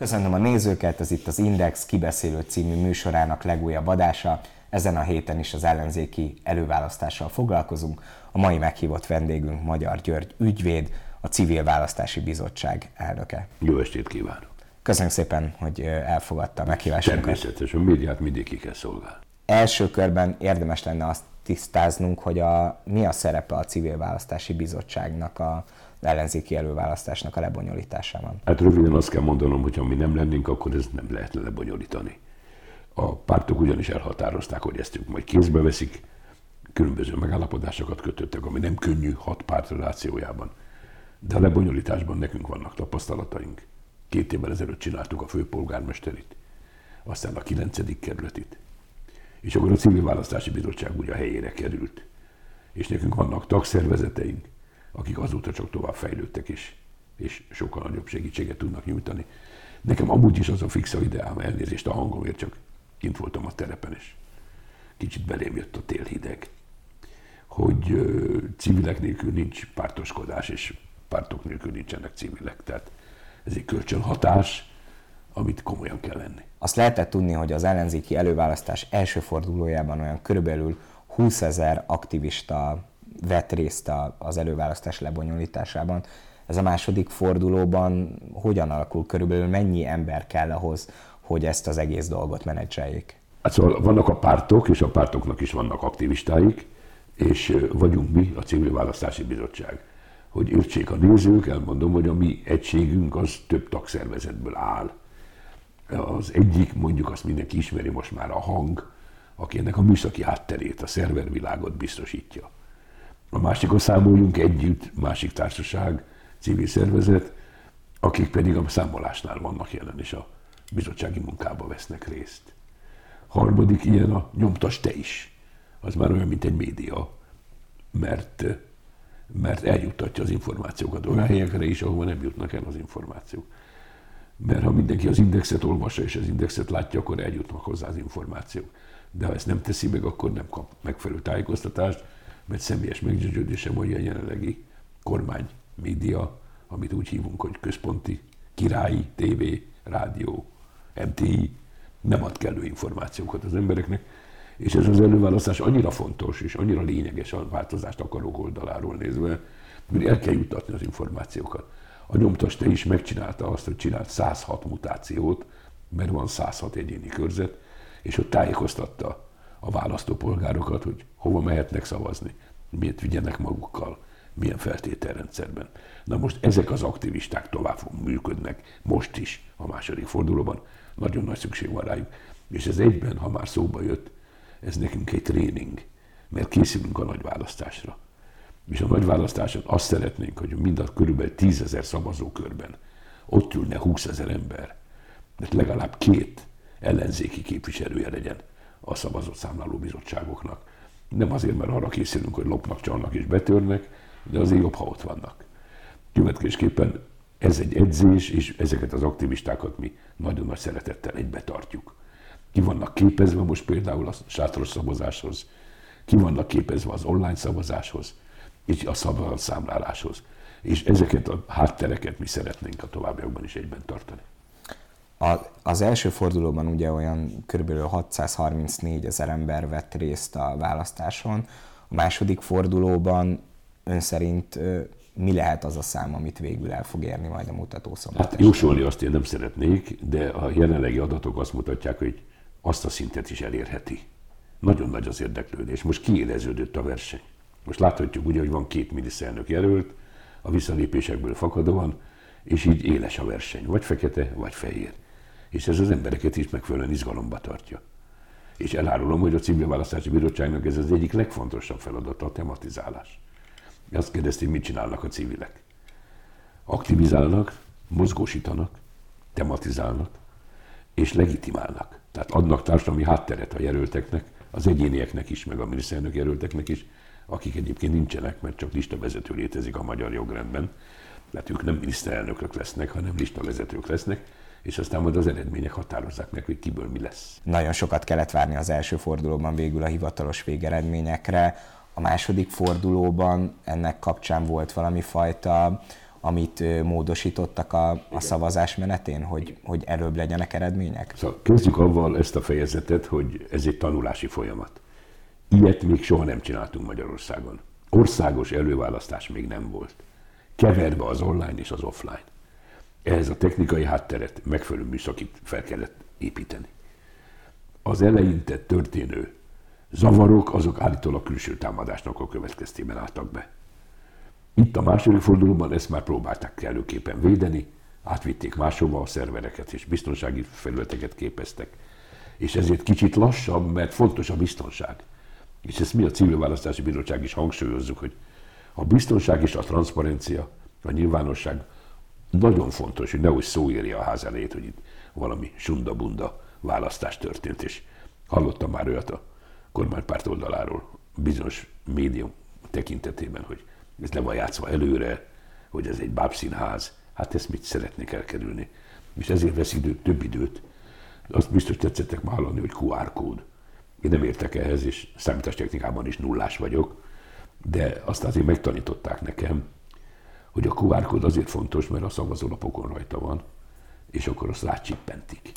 Köszönöm a nézőket, ez itt az Index kibeszélő című műsorának legújabb adása. Ezen a héten is az ellenzéki előválasztással foglalkozunk. A mai meghívott vendégünk Magyar György ügyvéd, a Civil Választási Bizottság elnöke. Jó estét kívánok! Köszönöm szépen, hogy elfogadta a meghívásunkat. Természetesen, médiát mindig ki kell szolgálni. Első körben érdemes lenne azt tisztáznunk, hogy a, mi a szerepe a Civil Választási Bizottságnak a ellenzéki előválasztásnak a lebonyolításában? Hát röviden azt kell mondanom, hogy ha mi nem lennénk, akkor ez nem lehetne lebonyolítani. A pártok ugyanis elhatározták, hogy ezt ők majd kézbe veszik, különböző megállapodásokat kötöttek, ami nem könnyű hat párt relációjában. De a lebonyolításban nekünk vannak tapasztalataink. Két évvel ezelőtt csináltuk a főpolgármesterit, aztán a kilencedik kerületit. És akkor a civil választási bizottság úgy a helyére került. És nekünk vannak tagszervezeteink, akik azóta csak tovább fejlődtek, és, és sokkal nagyobb segítséget tudnak nyújtani. Nekem amúgy is az a fixa ideám, elnézést a hangomért, csak kint voltam a terepen, és kicsit belém jött a télhideg, hogy ö, civilek nélkül nincs pártoskodás, és pártok nélkül nincsenek civilek. Tehát ez egy kölcsönhatás, amit komolyan kell lenni. Azt lehetett tudni, hogy az ellenzéki előválasztás első fordulójában olyan körülbelül 20 ezer aktivista vett részt az előválasztás lebonyolításában. Ez a második fordulóban hogyan alakul körülbelül, mennyi ember kell ahhoz, hogy ezt az egész dolgot menedzseljék? Hát szóval vannak a pártok, és a pártoknak is vannak aktivistáik, és vagyunk mi, a Civil Választási Bizottság. Hogy értsék a nézők, elmondom, hogy a mi egységünk az több tagszervezetből áll. Az egyik, mondjuk azt mindenki ismeri most már a hang, aki ennek a műszaki hátterét, a szervervilágot biztosítja. A másikon számoljunk együtt, másik társaság, civil szervezet, akik pedig a számolásnál vannak jelen, és a bizottsági munkába vesznek részt. Harmadik ilyen a nyomtas te is. Az már olyan, mint egy média, mert, mert eljuttatja az információkat olyan helyekre is, ahova nem jutnak el az információk. Mert ha mindenki az indexet olvassa és az indexet látja, akkor eljutnak hozzá az információk. De ha ezt nem teszi meg, akkor nem kap megfelelő tájékoztatást, mert személyes meggyőződésem, hogy a jelenlegi kormány média, amit úgy hívunk, hogy központi királyi tévé, rádió, MTI, nem ad kellő információkat az embereknek, és ez az előválasztás annyira fontos és annyira lényeges a változást akarók oldaláról nézve, hogy el kell juttatni az információkat. A nyomtas te is megcsinálta azt, hogy csinált 106 mutációt, mert van 106 egyéni körzet, és ott tájékoztatta a választópolgárokat, hogy hova mehetnek szavazni, miért vigyenek magukkal, milyen feltételrendszerben. Na most ezek az aktivisták tovább működnek, most is a második fordulóban, nagyon nagy szükség van rájuk. És ez egyben, ha már szóba jött, ez nekünk egy tréning, mert készülünk a nagy választásra. És a nagy választáson azt szeretnénk, hogy mind a körülbelül tízezer szavazókörben ott ülne 20 ezer ember, de legalább két ellenzéki képviselője legyen a szavazott számláló bizottságoknak. Nem azért, mert arra készülünk, hogy lopnak, csalnak és betörnek, de azért jobb, ha ott vannak. Következésképpen ez egy edzés, és ezeket az aktivistákat mi nagyon nagy szeretettel egybe tartjuk. Ki vannak képezve most például a sátros szavazáshoz, ki vannak képezve az online szavazáshoz, és a szavazatszámláláshoz. És ezeket a háttereket mi szeretnénk a továbbiakban is egyben tartani. A, az első fordulóban ugye olyan kb. 634 ezer ember vett részt a választáson, a második fordulóban ön szerint mi lehet az a szám, amit végül el fog érni majd a mutató Hát jósolni azt én nem szeretnék, de a jelenlegi adatok azt mutatják, hogy azt a szintet is elérheti. Nagyon nagy az érdeklődés. Most kiéleződött a verseny. Most láthatjuk ugye, hogy van két miniszterelnök jelölt, a visszalépésekből fakadóan, és így éles a verseny. Vagy fekete, vagy fehér és ez az embereket is megfelelően izgalomba tartja. És elárulom, hogy a civil választási bizottságnak ez az egyik legfontosabb feladata a tematizálás. Azt kérdezték, mit csinálnak a civilek. Aktivizálnak, mozgósítanak, tematizálnak, és legitimálnak. Tehát adnak társadalmi hátteret a jelölteknek, az egyénieknek is, meg a miniszterelnök jelölteknek is, akik egyébként nincsenek, mert csak listavezető létezik a magyar jogrendben. Tehát ők nem miniszterelnökök lesznek, hanem listavezetők lesznek, és aztán majd az eredmények határozzák meg, hogy kiből mi lesz. Nagyon sokat kellett várni az első fordulóban végül a hivatalos végeredményekre. A második fordulóban ennek kapcsán volt valami fajta amit módosítottak a, a szavazás menetén, hogy, hogy előbb legyenek eredmények? Szóval kezdjük avval ezt a fejezetet, hogy ez egy tanulási folyamat. Ilyet még soha nem csináltunk Magyarországon. Országos előválasztás még nem volt. Keverve az online és az offline. Ehhez a technikai hátteret, megfelelő műszakit fel kellett építeni. Az eleinte történő zavarok, azok állítólag külső támadásnak a következtében álltak be. Itt a második fordulóban ezt már próbálták kellőképpen védeni, átvitték máshova a szervereket és biztonsági felületeket képeztek. És ezért kicsit lassabb, mert fontos a biztonság. És ezt mi a Civil Választási Bíróság is hangsúlyozzuk, hogy a biztonság és a transzparencia, a nyilvánosság nagyon fontos, hogy nehogy szó érje a ház elejét, hogy itt valami sunda-bunda választás történt, és hallottam már olyat a kormánypárt oldaláról, bizonyos médium tekintetében, hogy ez le van játszva előre, hogy ez egy bábszínház, hát ezt mit szeretnék elkerülni. És ezért vesz idő, több időt. Azt biztos tetszettek már hallani, hogy QR kód. Én nem értek ehhez, és számítástechnikában is nullás vagyok, de azt azért megtanították nekem, hogy a QR kód azért fontos, mert a szavazólapokon rajta van, és akkor azt rácsippentik.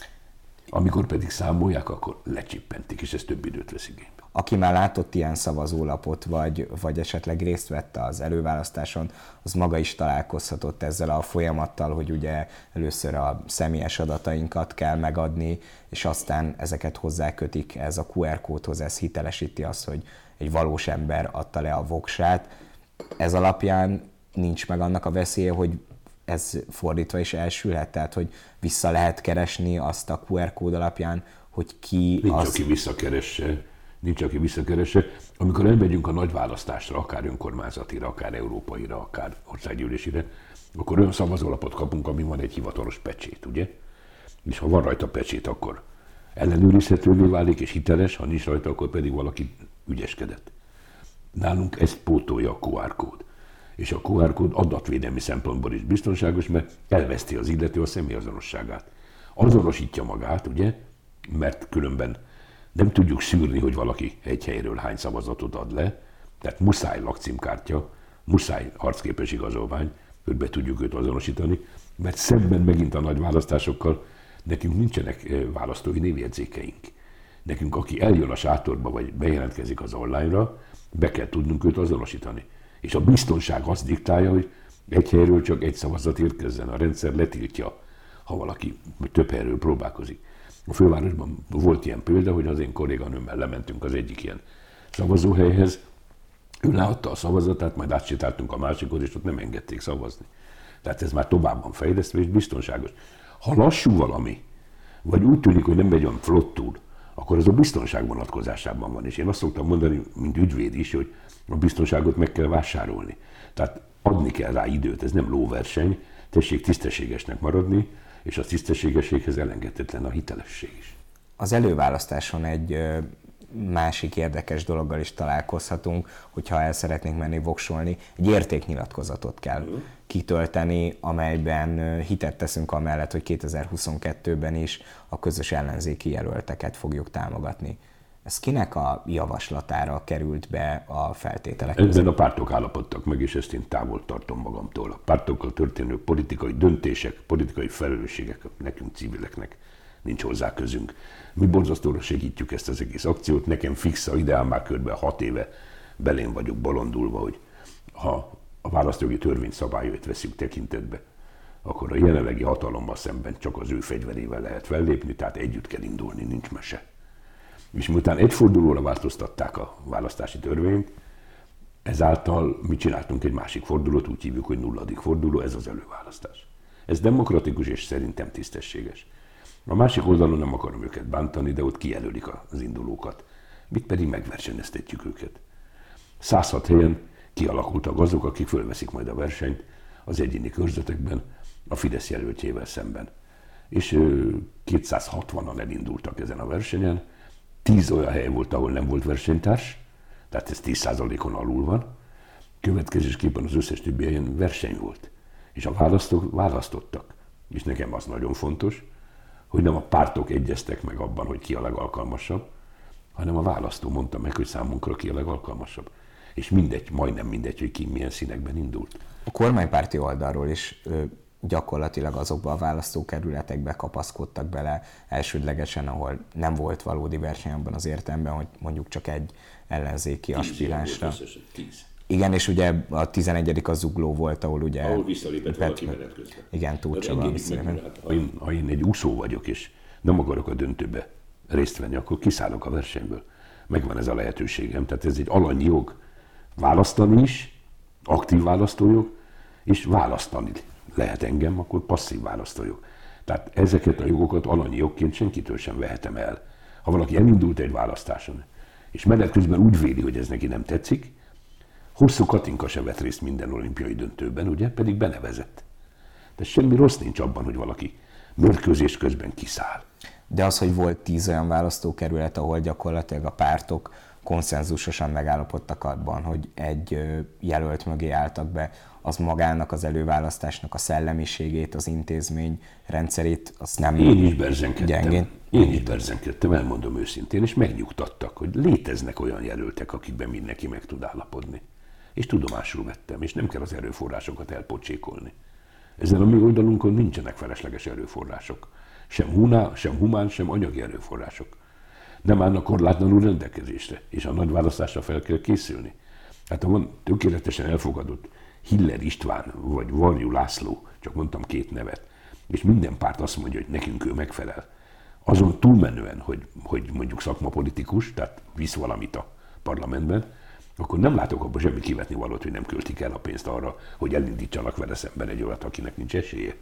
Amikor pedig számolják, akkor lecsippentik, és ez több időt vesz igénybe aki már látott ilyen szavazólapot, vagy, vagy esetleg részt vette az előválasztáson, az maga is találkozhatott ezzel a folyamattal, hogy ugye először a személyes adatainkat kell megadni, és aztán ezeket hozzákötik. Ez a QR kódhoz, ez hitelesíti azt, hogy egy valós ember adta le a voksát. Ez alapján nincs meg annak a veszélye, hogy ez fordítva is elsülhet, tehát hogy vissza lehet keresni azt a QR kód alapján, hogy ki Nincs, az... aki visszakeresse nincs, aki visszakeresse. Amikor elmegyünk a nagy választásra, akár önkormányzatira, akár európaira, akár országgyűlésére, akkor olyan szavazólapot kapunk, ami van egy hivatalos pecsét, ugye? És ha van rajta pecsét, akkor ellenőrizhetővé válik és hiteles, ha nincs rajta, akkor pedig valaki ügyeskedett. Nálunk ezt pótolja a QR kód. És a QR kód adatvédelmi szempontból is biztonságos, mert elveszti az illető a személyazonosságát. Azonosítja magát, ugye, mert különben nem tudjuk szűrni, hogy valaki egy helyről hány szavazatot ad le, tehát muszáj lakcímkártya, muszáj harcképes igazolvány, hogy be tudjuk őt azonosítani, mert szemben megint a nagy választásokkal nekünk nincsenek választói névjegyzékeink. Nekünk, aki eljön a sátorba, vagy bejelentkezik az online-ra, be kell tudnunk őt azonosítani. És a biztonság azt diktálja, hogy egy helyről csak egy szavazat érkezzen. A rendszer letiltja, ha valaki több helyről próbálkozik. A fővárosban volt ilyen példa, hogy az én kolléganőmmel lementünk az egyik ilyen szavazóhelyhez, ő leadta a szavazatát, majd átsétáltunk a másikhoz, és ott nem engedték szavazni. Tehát ez már tovább van fejlesztve, és biztonságos. Ha lassú valami, vagy úgy tűnik, hogy nem megy olyan flottul, akkor az a biztonság vonatkozásában van. És én azt szoktam mondani, mint ügyvéd is, hogy a biztonságot meg kell vásárolni. Tehát adni kell rá időt, ez nem lóverseny, tessék tisztességesnek maradni, és a tisztességességhez elengedhetetlen a hitelesség is. Az előválasztáson egy másik érdekes dologgal is találkozhatunk, hogyha el szeretnénk menni voksolni, egy értéknyilatkozatot kell uh-huh. kitölteni, amelyben hitet teszünk amellett, hogy 2022-ben is a közös ellenzéki jelölteket fogjuk támogatni. Ez kinek a javaslatára került be a feltételek között? A pártok állapodtak meg, és ezt én távol tartom magamtól. A pártokkal történő politikai döntések, politikai felelősségek nekünk civileknek nincs hozzá közünk. Mi borzasztóra segítjük ezt az egész akciót. Nekem fix a ideál már kb. hat éve belén vagyok bolondulva, hogy ha a választógi törvény szabályait veszünk tekintetbe, akkor a jelenlegi hatalommal szemben csak az ő fegyverével lehet fellépni, tehát együtt kell indulni, nincs mese. És miután egy fordulóra változtatták a választási törvényt, ezáltal mi csináltunk egy másik fordulót, úgy hívjuk, hogy nulladik forduló, ez az előválasztás. Ez demokratikus és szerintem tisztességes. A másik oldalon nem akarom őket bántani, de ott kijelölik az indulókat. Mit pedig megversenyeztetjük őket. 106 helyen kialakultak azok, akik fölveszik majd a versenyt az egyéni körzetekben a Fidesz jelöltjével szemben. És 260-an elindultak ezen a versenyen, 10 olyan hely volt, ahol nem volt versenytárs, tehát ez 10%-on alul van. Következésképpen az összes többi helyen verseny volt. És a választók választottak. És nekem az nagyon fontos, hogy nem a pártok egyeztek meg abban, hogy ki a legalkalmasabb, hanem a választó mondta meg, hogy számunkra ki a legalkalmasabb. És mindegy, majdnem mindegy, hogy ki milyen színekben indult. A kormánypárti oldalról is gyakorlatilag azokba a választókerületekbe kapaszkodtak bele elsődlegesen, ahol nem volt valódi verseny abban az értelemben, hogy mondjuk csak egy ellenzéki aspiránsra. Igen, és ugye a 11. az zugló volt, ahol ugye... Ahol visszalépett valaki menet közben. Igen, Túlcsaba visszalépett. Ha én, ha én egy úszó vagyok, és nem akarok a döntőbe részt venni, akkor kiszállok a versenyből. Megvan ez a lehetőségem. Tehát ez egy alanyi jog. Választani is, aktív választójog, és választani lehet engem, akkor passzív választójog. Tehát ezeket a jogokat alanyi jogként senkitől sem vehetem el. Ha valaki elindult egy választáson, és menet közben úgy véli, hogy ez neki nem tetszik, hosszú Katinka se vett részt minden olimpiai döntőben, ugye, pedig benevezett. De semmi rossz nincs abban, hogy valaki mérkőzés közben kiszáll. De az, hogy volt tíz olyan választókerület, ahol gyakorlatilag a pártok konszenzusosan megállapodtak abban, hogy egy jelölt mögé álltak be, az magának az előválasztásnak a szellemiségét, az intézmény rendszerét, azt nem Én is berzenkedtem. Gyengén. Én is berzenkedtem, elmondom őszintén, és megnyugtattak, hogy léteznek olyan jelöltek, akikben mindenki meg tud állapodni. És tudomásul vettem, és nem kell az erőforrásokat elpocsékolni. Ezen a mi oldalunkon nincsenek felesleges erőforrások. Sem huná, sem humán, sem anyagi erőforrások. Nem állnak korlátlanul rendelkezésre, és a nagy választásra fel kell készülni. Hát ha van tökéletesen elfogadott Hiller István vagy Varjú László, csak mondtam két nevet, és minden párt azt mondja, hogy nekünk ő megfelel, azon túlmenően, hogy, hogy mondjuk szakmapolitikus, tehát visz valamit a parlamentben, akkor nem látok abban semmi kivetni valót, hogy nem költik el a pénzt arra, hogy elindítsanak vele szemben egy olyat, akinek nincs esélye.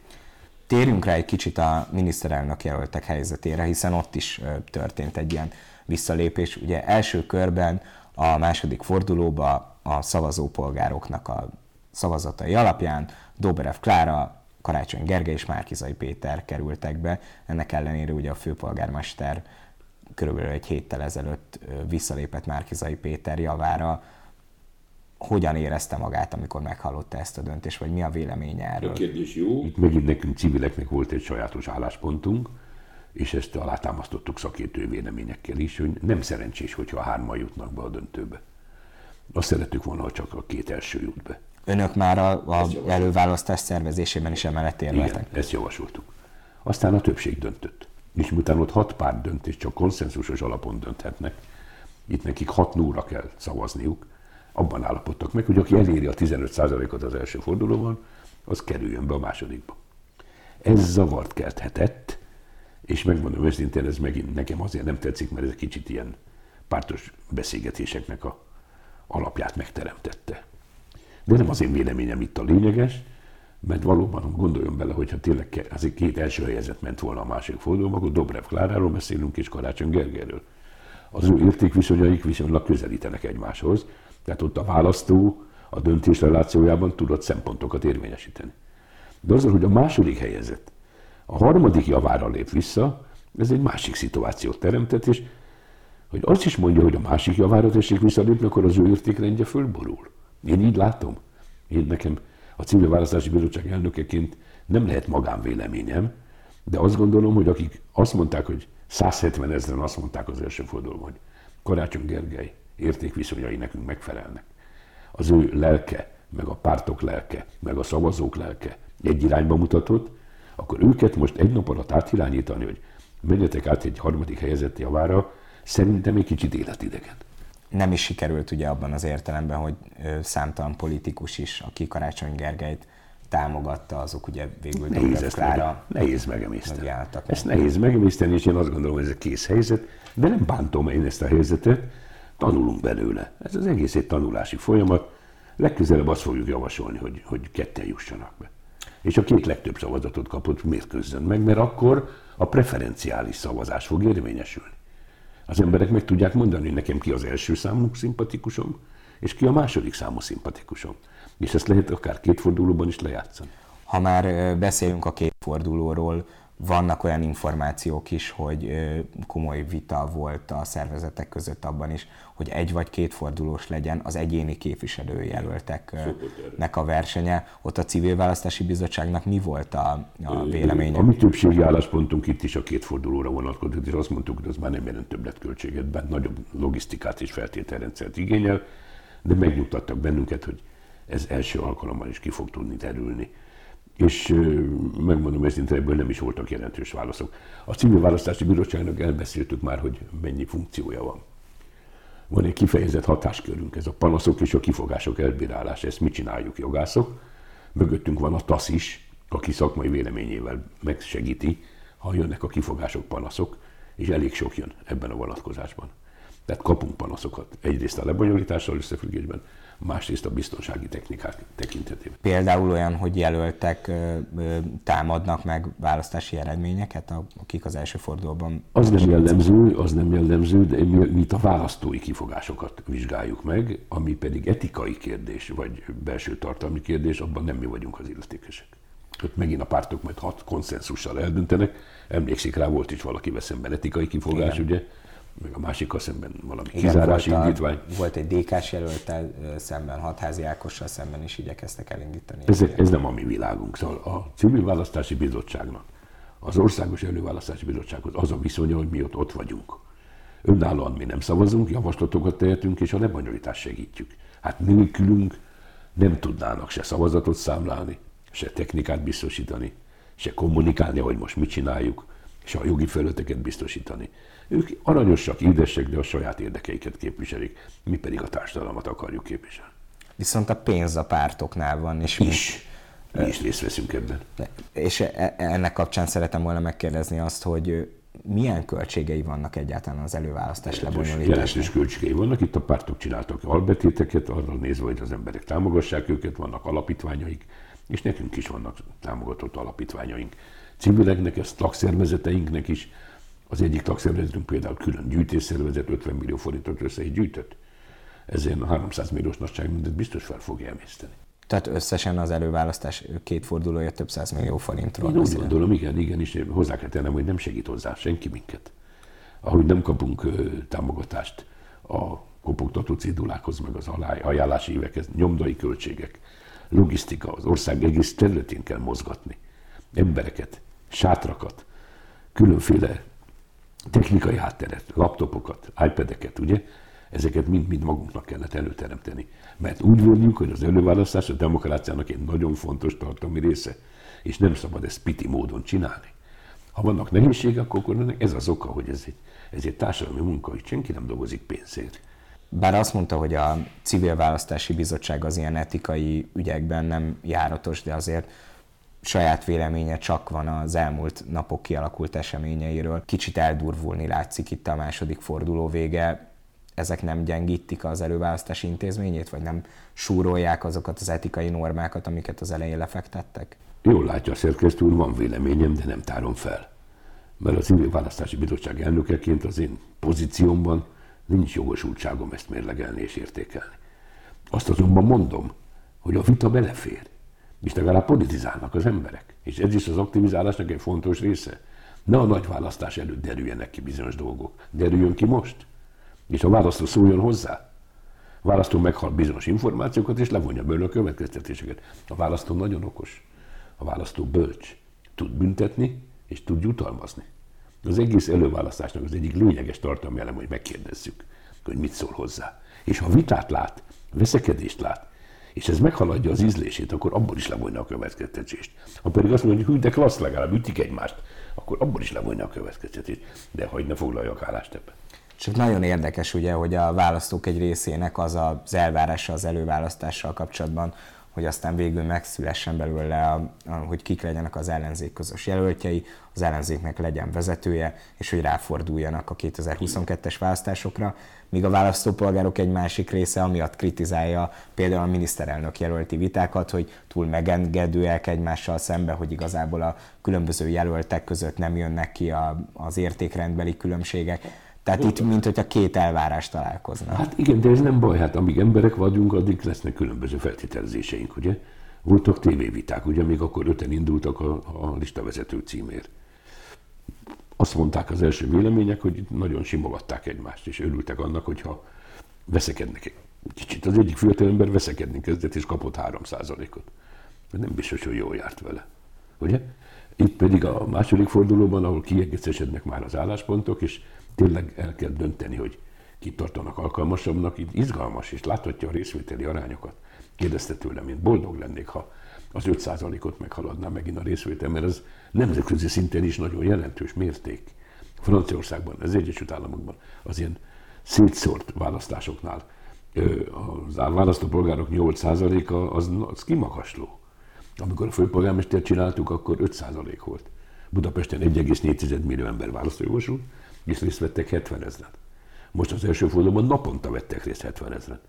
Térjünk rá egy kicsit a miniszterelnök jelöltek helyzetére, hiszen ott is történt egy ilyen visszalépés. Ugye első körben a második fordulóba a szavazópolgároknak a szavazatai alapján Dobrev Klára, Karácsony Gergely és Márkizai Péter kerültek be. Ennek ellenére ugye a főpolgármester körülbelül egy héttel ezelőtt visszalépett Márkizai Péter javára. Hogyan érezte magát, amikor meghallotta ezt a döntést, vagy mi a véleménye erről? A kérdés jó. Itt megint nekünk civileknek volt egy sajátos álláspontunk, és ezt alátámasztottuk szakértő véleményekkel is, hogy nem szerencsés, hogyha hárman jutnak be a döntőbe. Azt szerettük volna, ha csak a két első jut be. Önök már a, a előválasztás szervezésében is emellett érveltek. Igen, ezt javasoltuk. Aztán a többség döntött. És miután ott hat párt dönt, és csak konszenzusos alapon dönthetnek, itt nekik hat núra kell szavazniuk, abban állapodtak meg, hogy aki eléri a 15%-ot az első fordulóban, az kerüljön be a másodikba. Ez zavart kelthetett, és megmondom őszintén, ez megint nekem azért nem tetszik, mert ez egy kicsit ilyen pártos beszélgetéseknek a alapját megteremtette. De nem az én véleményem itt a lényeges, mert valóban gondoljon bele, hogyha tényleg az egy két első helyezett ment volna a másik fordulóba, akkor Dobrev Kláráról beszélünk és Karácsony Gergelyről. Az ő értékviszonyaik viszonylag közelítenek egymáshoz, tehát ott a választó a döntés relációjában tudott szempontokat érvényesíteni. De az, hogy a második helyezett a harmadik javára lép vissza, ez egy másik szituációt teremtett, és hogy azt is mondja, hogy a másik javára tessék visszalépni, akkor az ő értékrendje fölborul. Én így látom. Én nekem a Civil Választási Bizottság elnökeként nem lehet magánvéleményem, de azt gondolom, hogy akik azt mondták, hogy 170 ezeren azt mondták az első fordulóban, hogy Karácsony Gergely értékviszonyai nekünk megfelelnek. Az ő lelke, meg a pártok lelke, meg a szavazók lelke egy irányba mutatott, akkor őket most egy nap alatt átirányítani, hogy menjetek át egy harmadik helyezett javára, szerintem egy kicsit életidegen nem is sikerült ugye abban az értelemben, hogy számtalan politikus is, aki Karácsony Gergelyt támogatta, azok ugye végül nehéz ezt Klára meg, nehéz megemészteni. Ezt nehéz megemészteni, és én azt gondolom, hogy ez egy kész helyzet, de nem bántom én ezt a helyzetet, tanulunk belőle. Ez az egész egy tanulási folyamat. Legközelebb azt fogjuk javasolni, hogy, hogy ketten jussanak be. És a két legtöbb szavazatot kapott mérkőzzön meg, mert akkor a preferenciális szavazás fog érvényesülni. Az emberek meg tudják mondani, hogy nekem ki az első számú szimpatikusom, és ki a második számú szimpatikusom. És ezt lehet akár két fordulóban is lejátszani. Ha már beszélünk a két fordulóról, vannak olyan információk is, hogy komoly vita volt a szervezetek között abban is, hogy egy vagy két fordulós legyen az egyéni képviselőjelölteknek a versenye. Ott a civil választási bizottságnak mi volt a, a véleménye? A mi többségi álláspontunk itt is a két fordulóra vonatkozott, és azt mondtuk, hogy az már nem jelent többletköltséget, bent nagyobb logisztikát és feltételrendszert igényel, de megnyugtattak bennünket, hogy ez első alkalommal is ki fog tudni terülni és megmondom őszintén, ebből nem is voltak jelentős válaszok. A civil választási bizottságnak elbeszéltük már, hogy mennyi funkciója van. Van egy kifejezett hatáskörünk, ez a panaszok és a kifogások elbírálása, ezt mit csináljuk jogászok. Mögöttünk van a TASZ is, aki szakmai véleményével megsegíti, ha jönnek a kifogások, panaszok, és elég sok jön ebben a vonatkozásban. Tehát kapunk panaszokat. Egyrészt a lebonyolítással összefüggésben, másrészt a biztonsági technikák tekintetében. Például olyan, hogy jelöltek támadnak meg választási eredményeket, akik az első fordulóban... Az nem jellemző, az nem jellemző, de mi, mi a választói kifogásokat vizsgáljuk meg, ami pedig etikai kérdés, vagy belső tartalmi kérdés, abban nem mi vagyunk az illetékesek. Ott megint a pártok majd hat konszenzussal eldöntenek. Emlékszik rá, volt is valaki szemben etikai kifogás, Igen. ugye? Meg a másikkal szemben valami Igen, kizárási volt indítvány. A, volt egy DK-s jelöltel szemben, hatházi Ákossal szemben is igyekeztek elindítani. Ez, ez nem a mi világunk. Szóval a Civil Választási Bizottságnak, az Országos Előválasztási Bizottsághoz az a viszonya, hogy mi ott, ott vagyunk. Önállóan mi nem szavazunk, javaslatokat tehetünk, és a lebonyolítást segítjük. Hát nélkülünk nem tudnának se szavazatot számlálni, se technikát biztosítani, se kommunikálni, hogy most mit csináljuk, se a jogi felületeket biztosítani. Ők aranyosak, édesek, de a saját érdekeiket képviselik, mi pedig a társadalmat akarjuk képviselni. Viszont a pénz a pártoknál van, és is. Mi is részt veszünk ebben. És e, e, ennek kapcsán szeretem volna megkérdezni azt, hogy milyen költségei vannak egyáltalán az előválasztás lebonyolításnak? Jelentős költségei vannak. Itt a pártok csináltak albetéteket, arra nézve, hogy az emberek támogassák őket, vannak alapítványaik, és nekünk is vannak támogatott alapítványaink. Civileknek, ez tagszervezeteinknek is az egyik tagszervezetünk például külön gyűjtésszervezet 50 millió forintot össze gyűjtött. Ezért a 300 milliós nagyságrendet biztos fel fogja emészteni. Tehát összesen az előválasztás két fordulója több száz millió forintról. Én úgy gondolom, igen, igen, és hozzá kell tennem, hogy nem segít hozzá senki minket. Ahogy nem kapunk támogatást a kopogtató cédulákhoz, meg az ajánlási évekhez, nyomdai költségek, logisztika, az ország egész területén kell mozgatni. Embereket, sátrakat, különféle technikai hátteret, laptopokat, iPad-eket, ugye? Ezeket mind-mind magunknak kellett előteremteni. Mert úgy véljük, hogy az előválasztás a demokráciának egy nagyon fontos tartalmi része, és nem szabad ezt piti módon csinálni. Ha vannak nehézségek, akkor ez az oka, hogy ez egy, ez egy társadalmi munka, hogy senki nem dolgozik pénzért. Bár azt mondta, hogy a civil választási bizottság az ilyen etikai ügyekben nem járatos, de azért saját véleménye csak van az elmúlt napok kialakult eseményeiről. Kicsit eldurvulni látszik itt a második forduló vége. Ezek nem gyengítik az előválasztási intézményét, vagy nem súrolják azokat az etikai normákat, amiket az elején lefektettek? Jól látja a szerkesztő úr, van véleményem, de nem tárom fel. Mert a civil választási bizottság elnökeként az én pozíciómban nincs jogosultságom ezt mérlegelni és értékelni. Azt azonban mondom, hogy a vita belefér és legalább politizálnak az emberek. És ez is az aktivizálásnak egy fontos része. Ne a nagy választás előtt derüljenek ki bizonyos dolgok. Derüljön ki most. És a választó szóljon hozzá. A választó meghal bizonyos információkat, és levonja belőle a következtetéseket. A választó nagyon okos. A választó bölcs. Tud büntetni, és tud jutalmazni. Az egész előválasztásnak az egyik lényeges tartalmi elem, hogy megkérdezzük, hogy mit szól hozzá. És ha vitát lát, veszekedést lát, és ez meghaladja az ízlését, akkor abból is levonja a következtetést. Ha pedig azt mondja, hogy de klassz, legalább ütik egymást, akkor abból is levonja a következtetést. De hogy ne foglaljak állást ebben. Csak nagyon érdekes ugye, hogy a választók egy részének az az elvárása az előválasztással kapcsolatban, hogy aztán végül megszülessen belőle, a, a, hogy kik legyenek az ellenzék közös jelöltjei, az ellenzéknek legyen vezetője, és hogy ráforduljanak a 2022-es választásokra, míg a választópolgárok egy másik része amiatt kritizálja például a miniszterelnök jelölti vitákat, hogy túl megengedőek egymással szembe, hogy igazából a különböző jelöltek között nem jönnek ki a, az értékrendbeli különbségek. Tehát itt, mint hogy a két elvárás találkozna. Hát igen, de ez nem baj, hát amíg emberek vagyunk, addig lesznek különböző feltételezéseink, ugye? Voltak tévéviták, ugye, még akkor öten indultak a, a listavezető címért. Azt mondták az első vélemények, hogy nagyon simogatták egymást, és örültek annak, hogyha veszekednek. Kicsit az egyik fiatalember veszekedni kezdett, és kapott 3%-ot. De nem biztos, hogy jól járt vele. Ugye? Itt pedig a második fordulóban, ahol kiegészesednek már az álláspontok, és tényleg el kell dönteni, hogy kit tartanak alkalmasabbnak, itt izgalmas, és láthatja a részvételi arányokat. Kérdezte tőlem, én boldog lennék, ha az 5%-ot meghaladná megint a részvétel, mert ez nemzetközi szinten is nagyon jelentős mérték. Franciaországban, az Egyesült Államokban az ilyen szétszórt választásoknál az választópolgárok 8%-a az, az kimagasló. Amikor a főpolgármestert csináltuk, akkor 5% volt. Budapesten 1,4 millió ember választójogosult, és részt vettek 70 ezeren. Most az első fordulóban naponta vettek részt 70 ezeren.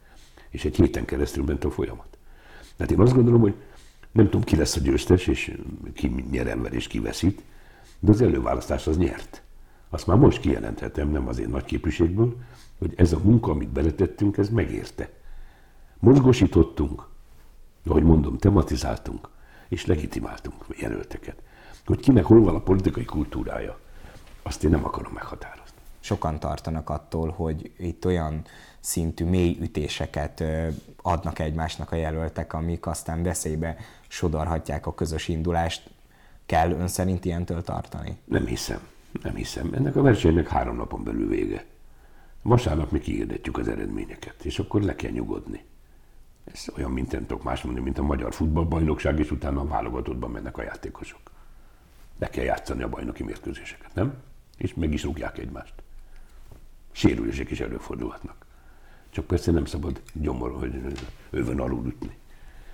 És egy héten keresztül ment a folyamat. Tehát én azt gondolom, hogy nem tudom, ki lesz a győztes, és ki nyer ember, és ki veszít, de az előválasztás az nyert. Azt már most kijelenthetem, nem az én nagy képviségből, hogy ez a munka, amit beletettünk, ez megérte. Mozgosítottunk, ahogy mondom, tematizáltunk, és legitimáltunk jelölteket. Hogy kinek hol van a politikai kultúrája, azt én nem akarom meghatározni. Sokan tartanak attól, hogy itt olyan szintű mély ütéseket adnak egymásnak a jelöltek, amik aztán veszélybe sodorhatják a közös indulást. Kell ön szerint ilyentől tartani? Nem hiszem. Nem hiszem. Ennek a versenynek három napon belül vége. Vasárnap mi kiirdetjük az eredményeket, és akkor le kell nyugodni. Ez olyan, mint nem tudok más mondani, mint a magyar futballbajnokság, és utána a válogatottban mennek a játékosok. Le kell játszani a bajnoki mérkőzéseket, nem? És meg is rúgják egymást. Sérülések is előfordulhatnak. Csak persze nem szabad gyomor, hogy övön alul ütni.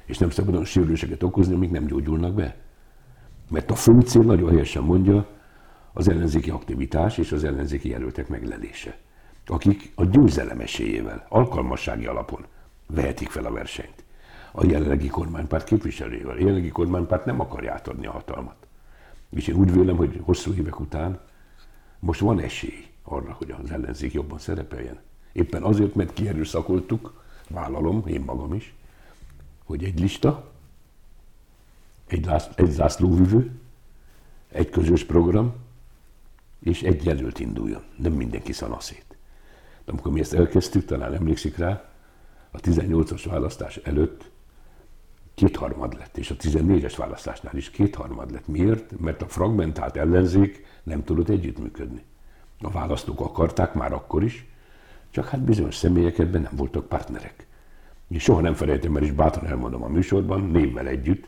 És nem szabad olyan sérüléseket okozni, amik nem gyógyulnak be. Mert a fő cél nagyon helyesen mondja, az ellenzéki aktivitás és az ellenzéki jelöltek meglelése, akik a győzelem esélyével, alkalmassági alapon vehetik fel a versenyt. A jelenlegi kormánypárt képviselőjével. A jelenlegi kormánypárt nem akarja átadni a hatalmat. És én úgy vélem, hogy hosszú évek után most van esély arra, hogy az ellenzék jobban szerepeljen. Éppen azért, mert kierőszakoltuk, vállalom, én magam is, hogy egy lista, egy, lász, egy zászlóvivő, egy közös program, és egy jelölt induljon. Nem mindenki szanaszét. De amikor mi ezt elkezdtük, talán emlékszik rá, a 18-as választás előtt kétharmad lett, és a 14-es választásnál is kétharmad lett. Miért? Mert a fragmentált ellenzék nem tudott együttműködni. A választók akarták már akkor is, csak hát bizonyos személyek ebben nem voltak partnerek. És soha nem felejtem el, és bátran elmondom a műsorban, névvel együtt,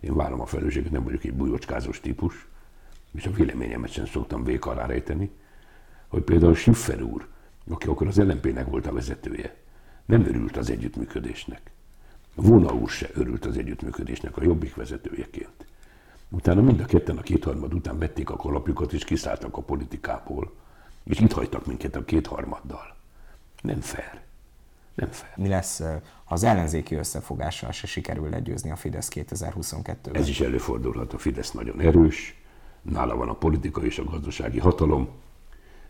én várom a felelősséget, nem vagyok egy bujocskázós típus, és a véleményemet sem szoktam vék alá rejteni, hogy például Schiffer úr, aki akkor az LNP-nek volt a vezetője, nem örült az együttműködésnek. Vona úr se örült az együttműködésnek a jobbik vezetőjeként. Utána mind a ketten a kétharmad után vették a kalapjukat és kiszálltak a politikából. És itt hagytak minket a kétharmaddal. Nem fair. Nem fair. Mi lesz, ha az ellenzéki összefogással se sikerül legyőzni a Fidesz 2022-ben? Ez is előfordulhat. A Fidesz nagyon erős, nála van a politika és a gazdasági hatalom,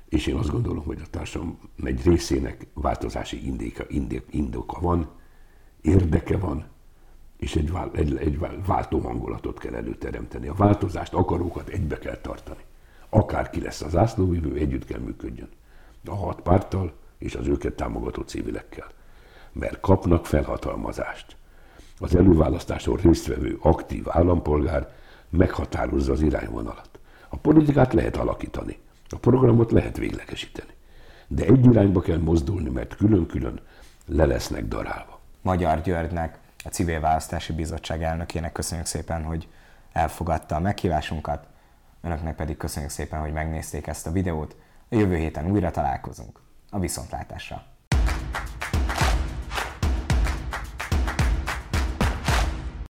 és én azt gondolom, hogy a társadalom egy részének változási indika, indoka van, érdeke van, és egy, egy, egy váltó hangulatot kell előteremteni. A változást, akarókat egybe kell tartani. Akárki lesz az zászlóvívő, együtt kell működjön. A hat párttal és az őket támogató civilekkel. Mert kapnak felhatalmazást. Az előválasztáson résztvevő aktív állampolgár meghatározza az irányvonalat. A politikát lehet alakítani, a programot lehet véglegesíteni. De egy irányba kell mozdulni, mert külön-külön le lesznek darálva. Magyar Györgynek, a Civil Választási Bizottság elnökének köszönjük szépen, hogy elfogadta a meghívásunkat. Önöknek pedig köszönjük szépen, hogy megnézték ezt a videót. A jövő héten újra találkozunk. A viszontlátásra!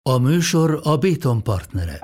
A műsor a Béton partnere.